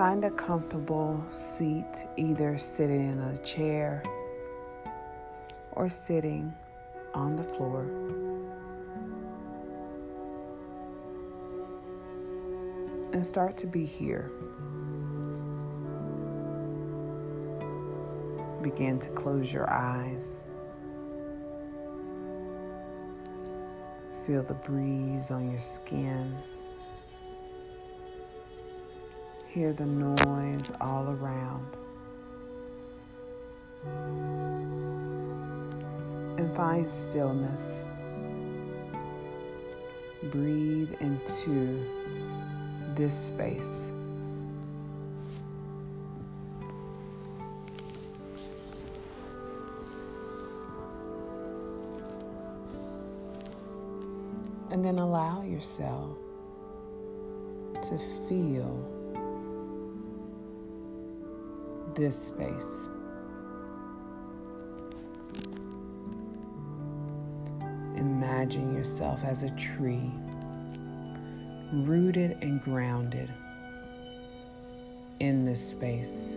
Find a comfortable seat, either sitting in a chair or sitting on the floor. And start to be here. Begin to close your eyes. Feel the breeze on your skin. Hear the noise all around. And find stillness. Breathe into this space. And then allow yourself to feel this space. Imagine yourself as a tree, rooted and grounded in this space.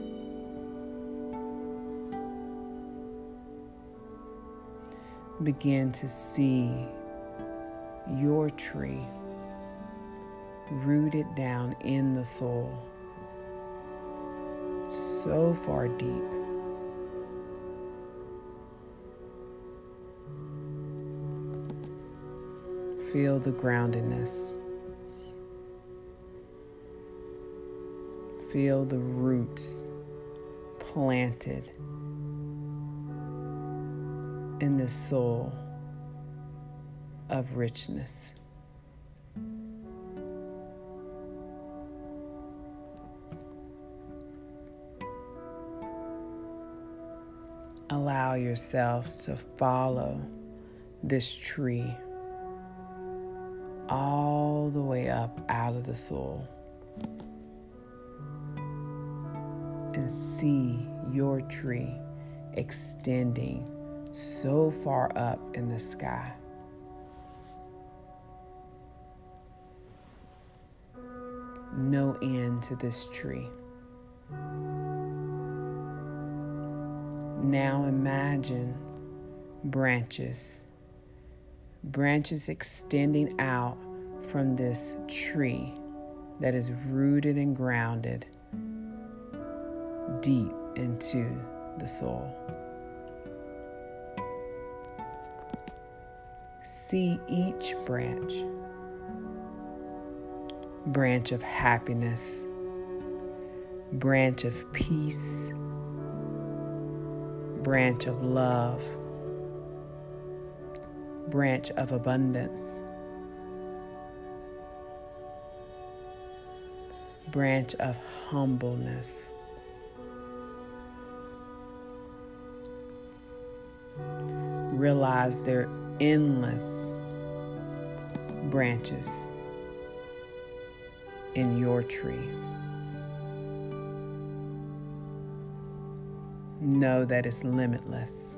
Begin to see your tree rooted down in the soil, so far deep. Feel the groundedness. Feel the roots planted in the soul of richness. Allow yourself to follow this tree all the way up out of the soil and see your tree extending so far up in the sky. No end to this tree. Now imagine branches, branches extending out from this tree that is rooted and grounded deep into the soul. See each branch branch of happiness, branch of peace, branch of love, branch of abundance, branch of humbleness. Realize there are endless branches in your tree. Know that it's limitless.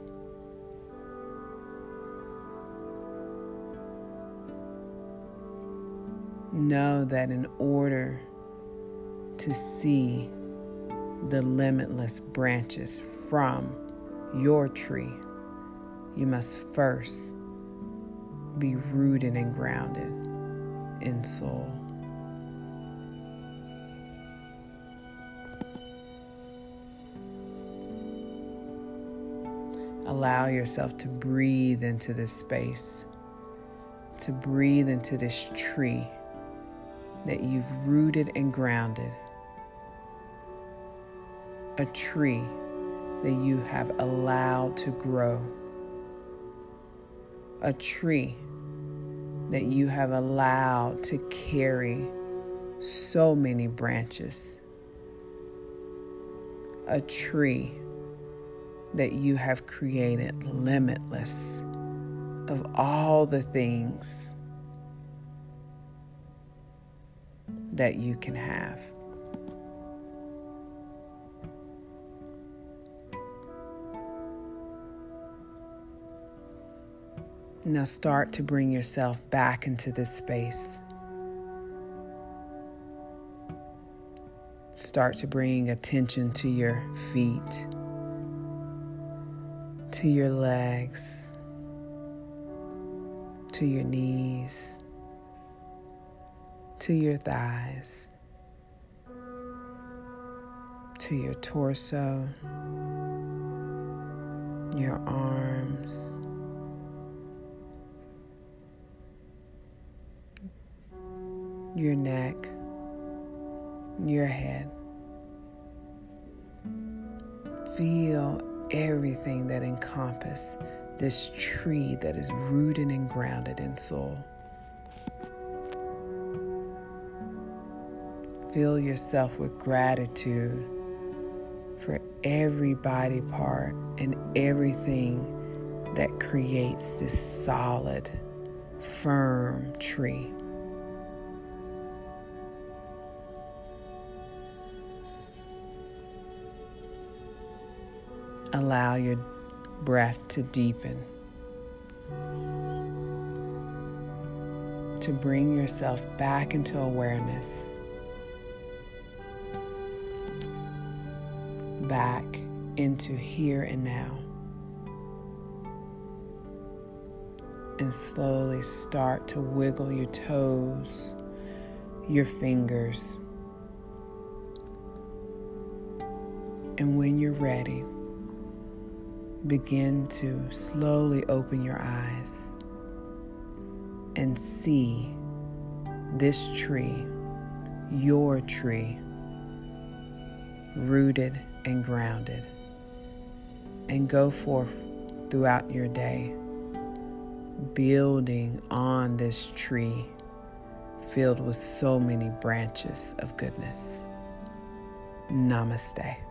Know that in order to see the limitless branches from your tree, you must first be rooted and grounded in soul. Allow yourself to breathe into this space, to breathe into this tree that you've rooted and grounded. A tree that you have allowed to grow. A tree that you have allowed to carry so many branches. A tree that you have created limitless of all the things that you can have. Now start to bring yourself back into this space. Start to bring attention to your feet, to your legs, to your knees, to your thighs, to your torso, your arms. Your neck, your head. Feel everything that encompasses this tree that is rooted and grounded in soul. Fill yourself with gratitude for every body part and everything that creates this solid, firm tree. Allow your breath to deepen, to bring yourself back into awareness, back into here and now. And slowly start to wiggle your toes, your fingers. And when you're ready, begin to slowly open your eyes and see this tree, your tree, rooted and grounded. And go forth throughout your day, building on this tree filled with so many branches of goodness. Namaste.